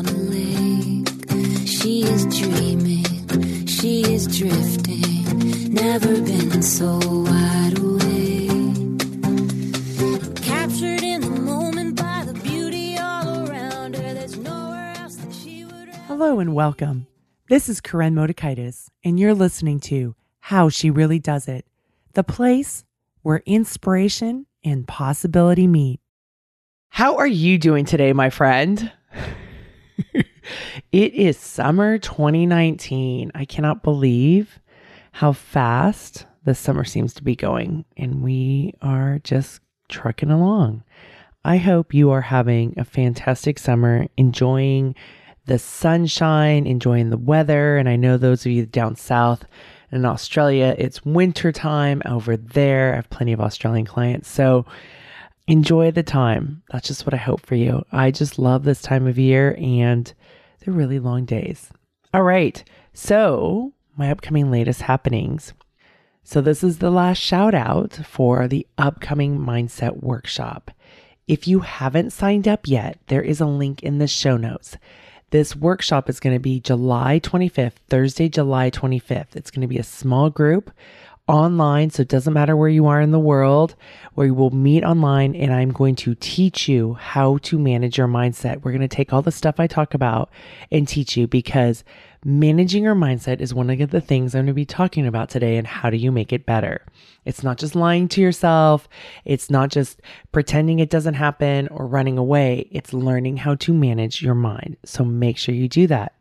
on a lake. She is dreaming, she is drifting, never been so wide awake. Captured in the moment by the beauty all around her, there's nowhere else that she would. Hello and welcome. This is Karen Motekaitis, and you're listening to How She Really Does It, the place where inspiration and possibility meet. How are you doing today, my friend? It is summer 2019. I cannot believe how fast the summer seems to be going, and we are just trucking along. I hope you are having a fantastic summer, enjoying the sunshine, enjoying the weather. And I know those of you down south in Australia, it's winter time over there. I have plenty of Australian clients. So enjoy the time. That's just what I hope for you. I just love this time of year and they're really long days. All right. So, my upcoming latest happenings. So, this is the last shout out for the upcoming mindset workshop. If you haven't signed up yet, there is a link in the show notes. This workshop is going to be July 25th, Thursday, July 25th. It's going to be a small group online, so it doesn't matter where you are in the world, where you will meet online, and I'm going to teach you how to manage your mindset. We're going to take all the stuff I talk about and teach you because managing your mindset is one of the things I'm going to be talking about today and how do you make it better. It's not just lying to yourself, it's not just pretending it doesn't happen or running away, it's learning how to manage your mind. So make sure you do that.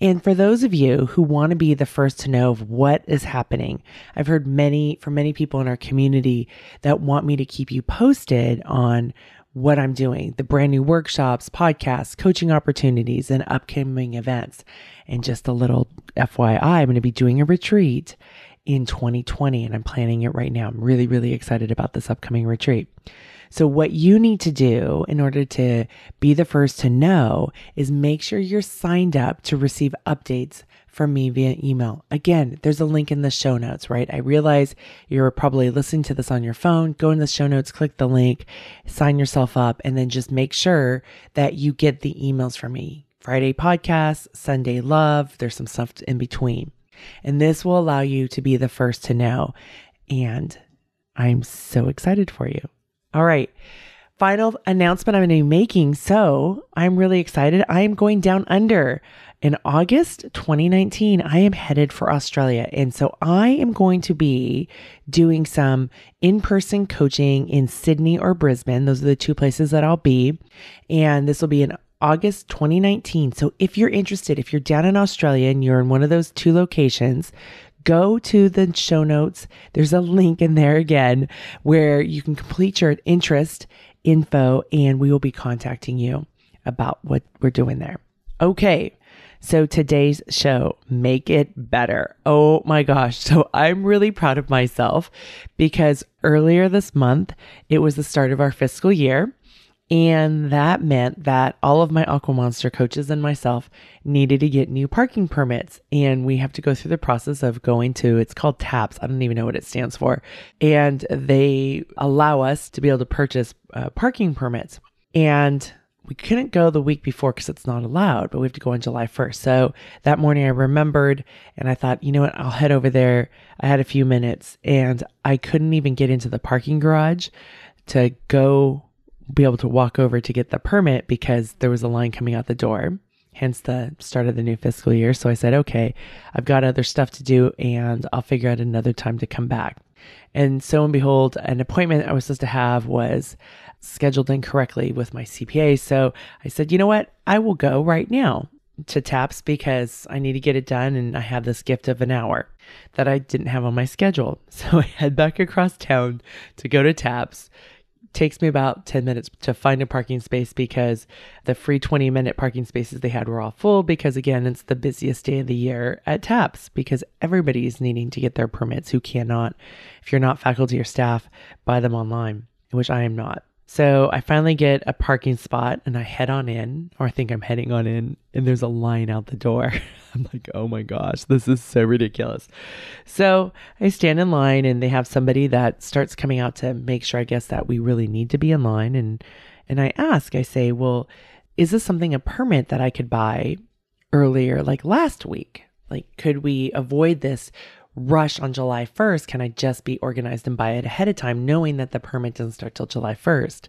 And for those of you who want to be the first to know of what is happening, I've heard many from many people in our community that want me to keep you posted on what I'm doing, the brand new workshops, podcasts, coaching opportunities, and upcoming events. And just a little FYI, I'm going to be doing a retreat in 2020 and I'm planning it right now. I'm really, really excited about this upcoming retreat. So, what you need to do in order to be the first to know is make sure you're signed up to receive updates from me via email. Again, there's a link in the show notes, right? I realize you're probably listening to this on your phone. Go in the show notes, click the link, sign yourself up, and then just make sure that you get the emails from me. Friday podcast, Sunday love, there's some stuff in between. And this will allow you to be the first to know. And I'm so excited for you. All right. Final announcement I'm going to be making. So I'm really excited. I am going down under. In August 2019, I am headed for Australia. And so I am going to be doing some in person coaching in Sydney or Brisbane. Those are the two places that I'll be. And this will be in August 2019. So if you're interested, if you're down in Australia and you're in one of those two locations, go to the show notes. There's a link in there again where you can complete your interest info and we will be contacting you about what we're doing there. Okay. So today's show, make it better. Oh my gosh. So I'm really proud of myself because earlier this month, it was the start of our fiscal year. And that meant that all of my Aqua Monster coaches and myself needed to get new parking permits. And we have to go through the process of going to, it's called TAPS. I don't even know what it stands for. And they allow us to be able to purchase uh, parking permits. And we couldn't go the week before because it's not allowed, but we have to go on July 1st. So that morning I remembered and I thought, you know what, I'll head over there. I had a few minutes and I couldn't even get into the parking garage to go be able to walk over to get the permit because there was a line coming out the door, hence the start of the new fiscal year. So I said, okay, I've got other stuff to do and I'll figure out another time to come back. And so and behold, an appointment I was supposed to have was scheduled incorrectly with my CPA. So I said, you know what? I will go right now to TAPS because I need to get it done and I have this gift of an hour that I didn't have on my schedule. So I head back across town to go to TAPS, takes me about 10 minutes to find a parking space because the free 20 minute parking spaces they had were all full because again it's the busiest day of the year at taps because everybody's needing to get their permits who cannot if you're not faculty or staff buy them online which i am not so I finally get a parking spot and I head on in, or I think I'm heading on in, and there's a line out the door. I'm like, oh my gosh, this is so ridiculous. So I stand in line and they have somebody that starts coming out to make sure, I guess, that we really need to be in line. And and I ask, I say, well, is this something, a permit that I could buy earlier, like last week? Like, could we avoid this rush on July 1st? Can I just be organized and buy it ahead of time, knowing that the permit doesn't start till July 1st?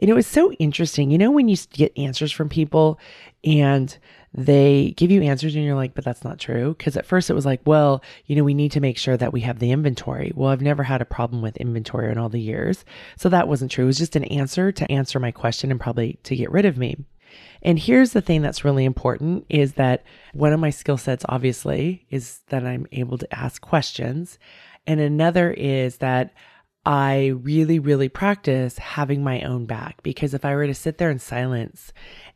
And it was so interesting. You know, when you get answers from people and they give you answers and you're like, but that's not true. Because at first it was like, well, you know, we need to make sure that we have the inventory. Well, I've never had a problem with inventory in all the years. So that wasn't true. It was just an answer to answer my question and probably to get rid of me. And here's the thing that's really important is that one of my skill sets, obviously, is that I'm able to ask questions. And another is that I really, really practice having my own back because if I were to sit there in silence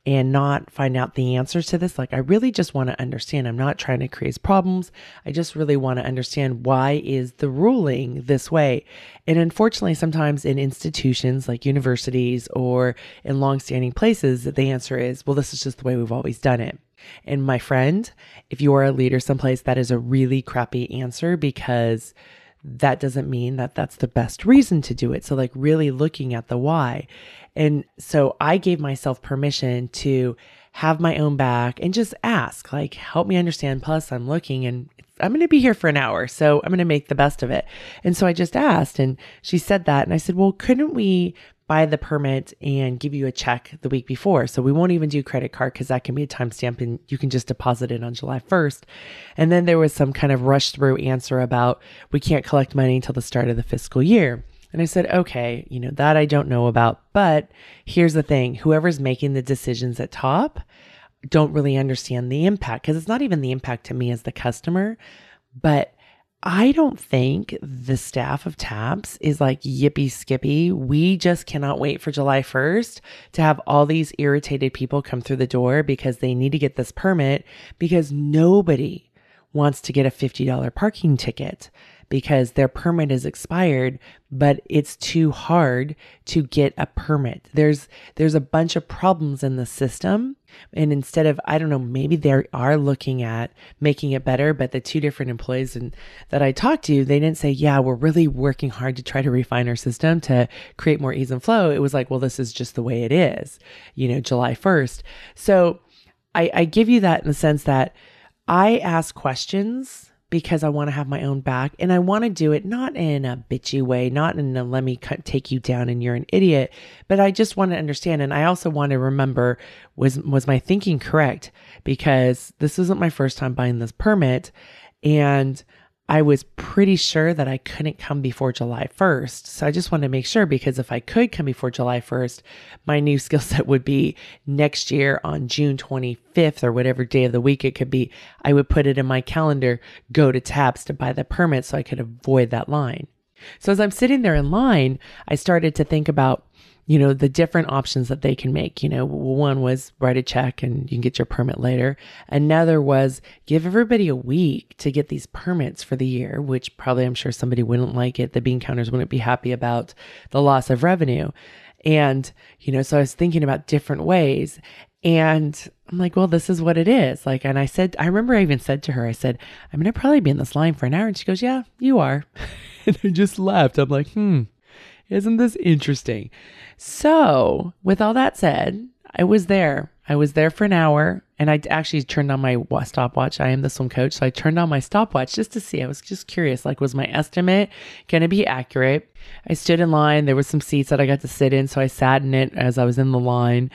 and not find out the answers to this. Like I really just want to understand. I'm not trying to create problems. I just really want to understand why is the ruling this way. And unfortunately, sometimes in institutions like universities or in long-standing places, the answer is, well, this is just the way we've always done it. And my friend, if you are a leader someplace, that is a really crappy answer because that doesn't mean that that's the best reason to do it. So, like, really looking at the why. And so I gave myself permission to have my own back and just ask, like, help me understand. Plus, I'm looking and I'm going to be here for an hour. So I'm going to make the best of it. And so I just asked, and she said that. And I said, well, couldn't we buy the permit and give you a check the week before. So we won't even do credit card because that can be a timestamp and you can just deposit it on July 1st. And then there was some kind of rush through answer about we can't collect money until the start of the fiscal year. And I said, okay, you know, that I don't know about. But here's the thing whoever's making the decisions at top don't really understand the impact because it's not even the impact to me as the customer. But I don't think the staff of TAPS is like yippee skippy. We just cannot wait for July 1st to have all these irritated people come through the door because they need to get this permit because nobody wants to get a $50 parking ticket because their permit is expired, but it's too hard to get a permit. There's there's a bunch of problems in the system. And instead of, I don't know, maybe they are looking at making it better, but the two different employees and, that I talked to, they didn't say, yeah, we're really working hard to try to refine our system to create more ease and flow. It was like, well, this is just the way it is, you know, July 1st. So I, I give you that in the sense that I ask questions because I want to have my own back. And I want to do it not in a bitchy way, not in a let me cut, take you down and you're an idiot, but I just want to understand. And I also want to remember was was my thinking correct? Because this isn't my first time buying this permit. And I was pretty sure that I couldn't come before July 1st. So I just wanted to make sure because if I could come before July 1st, my new skill set would be next year on June 25th or whatever day of the week it could be. I would put it in my calendar, go to TAPS to buy the permit so I could avoid that line. So as I'm sitting there in line, I started to think about you know, the different options that they can make. You know, one was write a check and you can get your permit later. Another was give everybody a week to get these permits for the year, which probably I'm sure somebody wouldn't like it. The bean counters wouldn't be happy about the loss of revenue. And, you know, so I was thinking about different ways. And I'm like, well, this is what it is. Like, and I said, I remember I even said to her, I said, I'm going to probably be in this line for an hour. And she goes, yeah, you are. and I just laughed. I'm like, hmm, isn't this interesting? So, with all that said, I was there. I was there for an hour and I actually turned on my stopwatch. I am the swim coach. So I turned on my stopwatch just to see. I was just curious like, was my estimate going to be accurate? I stood in line. There were some seats that I got to sit in. So I sat in it as I was in the line.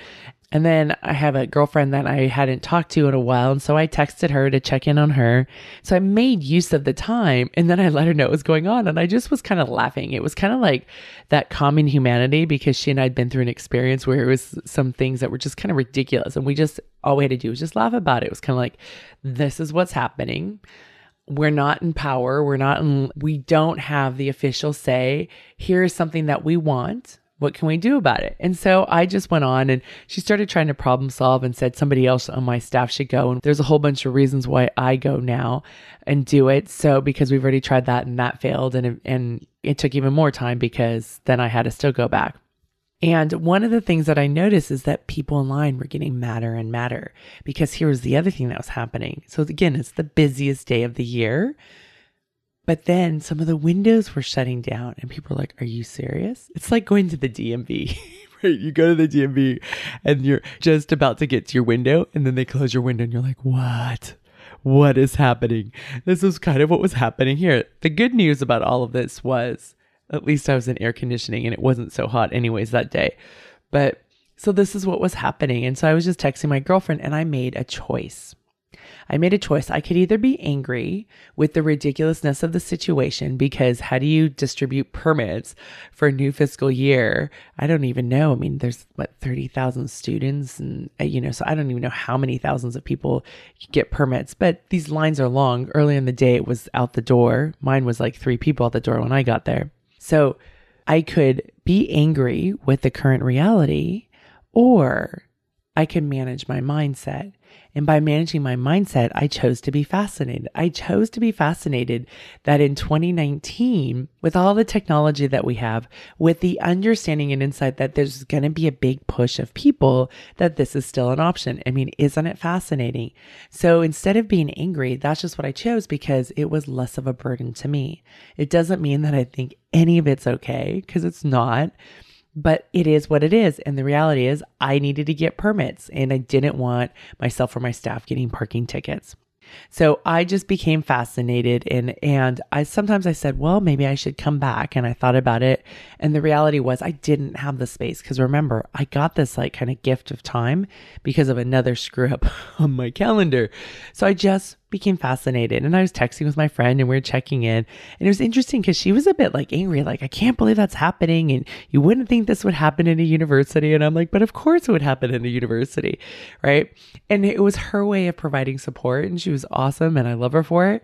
And then I have a girlfriend that I hadn't talked to in a while. And so I texted her to check in on her. So I made use of the time and then I let her know what was going on. And I just was kind of laughing. It was kind of like that common humanity because she and I had been through an experience where it was some things that were just kind of ridiculous. And we just, all we had to do was just laugh about it. It was kind of like, this is what's happening we're not in power. We're not in, we don't have the official say. Here's something that we want what can we do about it? And so I just went on and she started trying to problem solve and said somebody else on my staff should go. And there's a whole bunch of reasons why I go now and do it. So because we've already tried that and that failed and, and it took even more time because then I had to still go back. And one of the things that I noticed is that people in line were getting madder and madder because here was the other thing that was happening. So again, it's the busiest day of the year. But then some of the windows were shutting down, and people were like, Are you serious? It's like going to the DMV right. You go to the DMV and you're just about to get to your window, and then they close your window, and you're like, what? What is happening? This was kind of what was happening here. The good news about all of this was at least I was in air conditioning and it wasn't so hot, anyways, that day. But so this is what was happening. And so I was just texting my girlfriend, and I made a choice. I made a choice. I could either be angry with the ridiculousness of the situation because how do you distribute permits for a new fiscal year? I don't even know. I mean, there's what 30,000 students and uh, you know, so I don't even know how many thousands of people get permits, but these lines are long. Early in the day it was out the door. Mine was like 3 people at the door when I got there. So I could be angry with the current reality or I could manage my mindset. And by managing my mindset, I chose to be fascinated. I chose to be fascinated that in 2019, with all the technology that we have, with the understanding and insight that there's going to be a big push of people, that this is still an option. I mean, isn't it fascinating? So instead of being angry, that's just what I chose because it was less of a burden to me. It doesn't mean that I think any of it's okay because it's not but it is what it is. And the reality is, I needed to get permits and I didn't want myself or my staff getting parking tickets. So I just became fascinated and and I sometimes I said, well, maybe I should come back and I thought about it and the reality was I didn't have the space cuz remember, I got this like kind of gift of time because of another screw up on my calendar. So I just became fascinated and I was texting with my friend and we were checking in. And it was interesting because she was a bit like angry, like, I can't believe that's happening. And you wouldn't think this would happen in a university. And I'm like, but of course it would happen in a university. Right. And it was her way of providing support. And she was awesome. And I love her for it.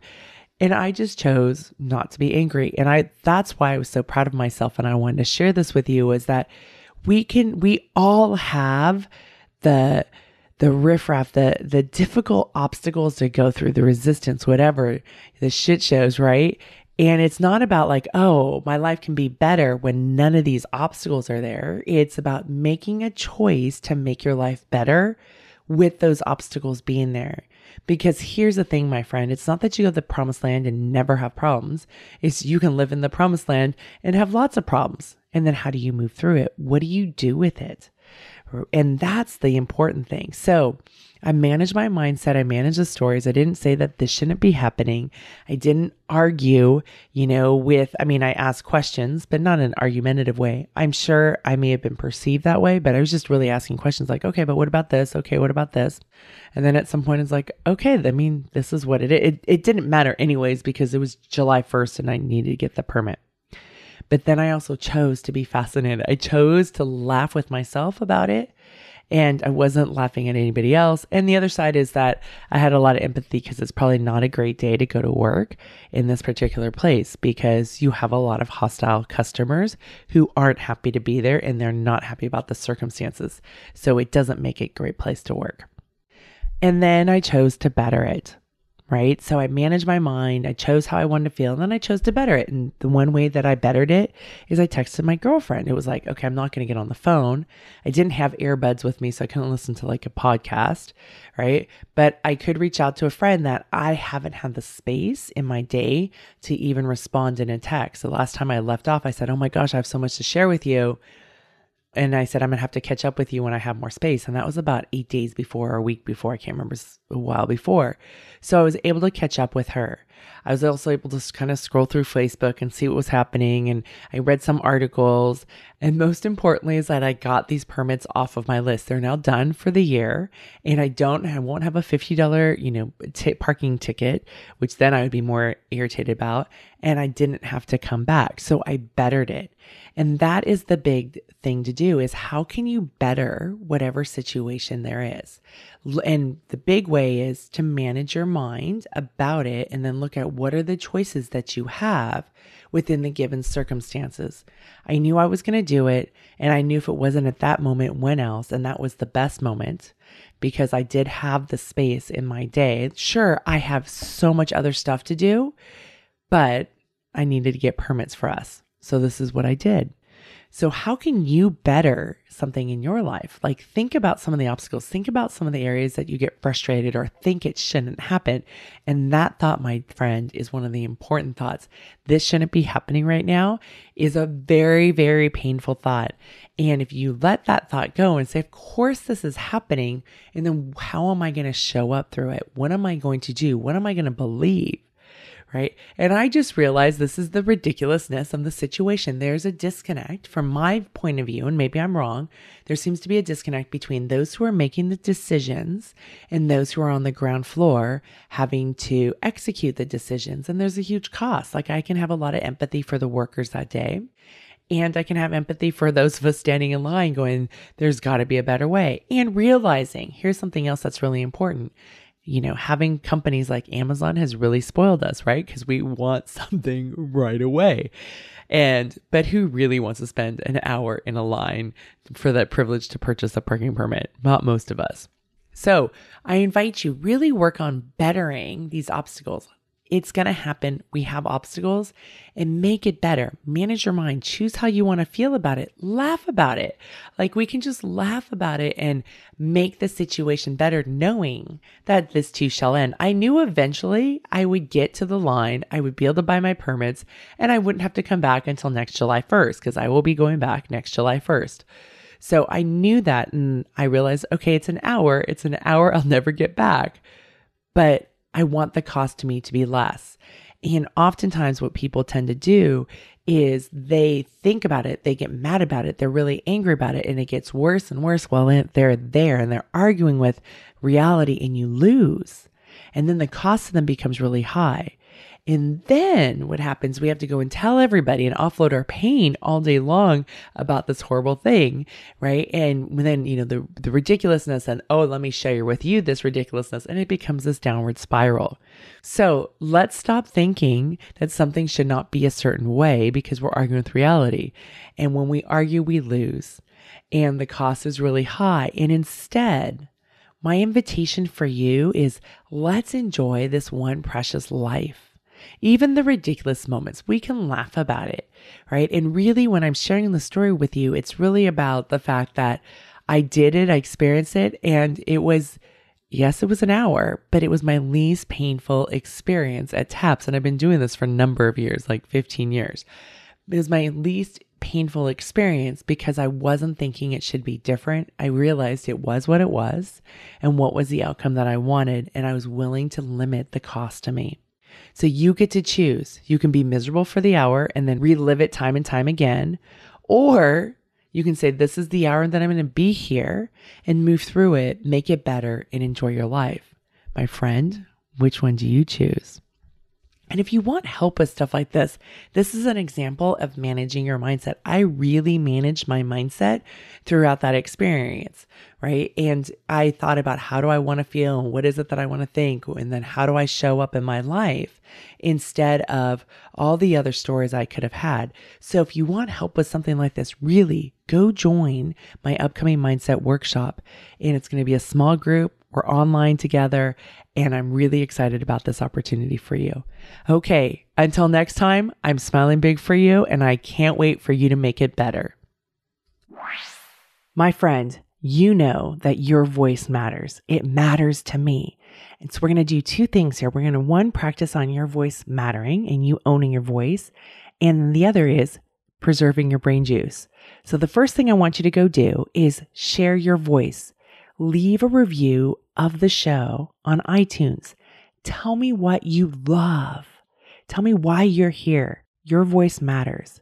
And I just chose not to be angry. And I, that's why I was so proud of myself. And I wanted to share this with you is that we can, we all have the, the riffraff, the the difficult obstacles to go through, the resistance, whatever, the shit shows, right? And it's not about like, oh, my life can be better when none of these obstacles are there. It's about making a choice to make your life better with those obstacles being there. Because here's the thing, my friend, it's not that you go to the promised land and never have problems. It's you can live in the promised land and have lots of problems. And then how do you move through it? What do you do with it? And that's the important thing. So I managed my mindset. I managed the stories. I didn't say that this shouldn't be happening. I didn't argue, you know, with, I mean, I asked questions, but not in an argumentative way. I'm sure I may have been perceived that way, but I was just really asking questions like, okay, but what about this? Okay, what about this? And then at some point it's like, okay, I mean, this is what it is. It, it didn't matter anyways because it was July 1st and I needed to get the permit. But then I also chose to be fascinated. I chose to laugh with myself about it. And I wasn't laughing at anybody else. And the other side is that I had a lot of empathy because it's probably not a great day to go to work in this particular place because you have a lot of hostile customers who aren't happy to be there and they're not happy about the circumstances. So it doesn't make it a great place to work. And then I chose to better it right? So I managed my mind. I chose how I wanted to feel, and then I chose to better it. And the one way that I bettered it is I texted my girlfriend. It was like, okay, I'm not going to get on the phone. I didn't have earbuds with me, so I couldn't listen to like a podcast, right? But I could reach out to a friend that I haven't had the space in my day to even respond in a text. The last time I left off, I said, oh my gosh, I have so much to share with you. And I said, I'm going to have to catch up with you when I have more space. And that was about eight days before or a week before. I can't remember, a while before. So I was able to catch up with her. I was also able to kind of scroll through Facebook and see what was happening. And I read some articles. And most importantly, is that I got these permits off of my list. They're now done for the year. And I don't, I won't have a $50, you know, t- parking ticket, which then I would be more irritated about. And I didn't have to come back. So I bettered it. And that is the big thing to do is how can you better whatever situation there is? And the big way is to manage your mind about it and then look at what are the choices that you have within the given circumstances. I knew I was going to do it, and I knew if it wasn't at that moment, when else? And that was the best moment because I did have the space in my day. Sure, I have so much other stuff to do, but I needed to get permits for us. So this is what I did. So, how can you better something in your life? Like, think about some of the obstacles, think about some of the areas that you get frustrated or think it shouldn't happen. And that thought, my friend, is one of the important thoughts. This shouldn't be happening right now is a very, very painful thought. And if you let that thought go and say, of course, this is happening, and then how am I going to show up through it? What am I going to do? What am I going to believe? Right? And I just realized this is the ridiculousness of the situation. There's a disconnect from my point of view, and maybe I'm wrong. There seems to be a disconnect between those who are making the decisions and those who are on the ground floor having to execute the decisions. And there's a huge cost. Like I can have a lot of empathy for the workers that day. And I can have empathy for those of us standing in line going, there's got to be a better way. And realizing here's something else that's really important you know, having companies like Amazon has really spoiled us, right? Because we want something right away. And, but who really wants to spend an hour in a line for that privilege to purchase a parking permit? Not most of us. So I invite you really work on bettering these obstacles. It's going to happen. We have obstacles and make it better. Manage your mind. Choose how you want to feel about it. Laugh about it. Like we can just laugh about it and make the situation better, knowing that this too shall end. I knew eventually I would get to the line, I would be able to buy my permits, and I wouldn't have to come back until next July 1st because I will be going back next July 1st. So I knew that and I realized, okay, it's an hour. It's an hour I'll never get back. But I want the cost to me to be less. And oftentimes, what people tend to do is they think about it, they get mad about it, they're really angry about it, and it gets worse and worse while they're there and they're arguing with reality, and you lose. And then the cost to them becomes really high. And then what happens? We have to go and tell everybody and offload our pain all day long about this horrible thing, right? And then, you know, the, the ridiculousness and, oh, let me share with you this ridiculousness. And it becomes this downward spiral. So let's stop thinking that something should not be a certain way because we're arguing with reality. And when we argue, we lose. And the cost is really high. And instead, my invitation for you is let's enjoy this one precious life. Even the ridiculous moments, we can laugh about it, right? And really, when I'm sharing the story with you, it's really about the fact that I did it, I experienced it, and it was, yes, it was an hour, but it was my least painful experience at TAPS. And I've been doing this for a number of years, like 15 years. It was my least painful experience because I wasn't thinking it should be different. I realized it was what it was and what was the outcome that I wanted, and I was willing to limit the cost to me. So you get to choose. You can be miserable for the hour and then relive it time and time again. Or you can say, This is the hour that I'm going to be here and move through it, make it better, and enjoy your life. My friend, which one do you choose? And if you want help with stuff like this, this is an example of managing your mindset. I really managed my mindset throughout that experience, right? And I thought about how do I want to feel what is it that I want to think? And then how do I show up in my life instead of all the other stories I could have had? So if you want help with something like this, really go join my upcoming mindset workshop. And it's going to be a small group. We're online together and I'm really excited about this opportunity for you. Okay, until next time, I'm smiling big for you and I can't wait for you to make it better. My friend, you know that your voice matters. It matters to me. And so we're going to do two things here. We're going to one practice on your voice mattering and you owning your voice. And the other is preserving your brain juice. So the first thing I want you to go do is share your voice. Leave a review of the show on iTunes. Tell me what you love. Tell me why you're here. Your voice matters.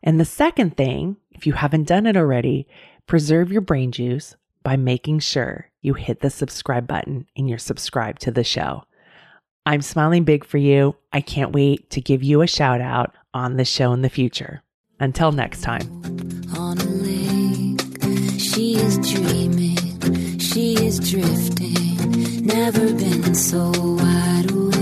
And the second thing, if you haven't done it already, preserve your brain juice by making sure you hit the subscribe button and you're subscribed to the show. I'm smiling big for you. I can't wait to give you a shout out on the show in the future. Until next time. On a lake, she is dreaming, she is drifting, never been so wide awake.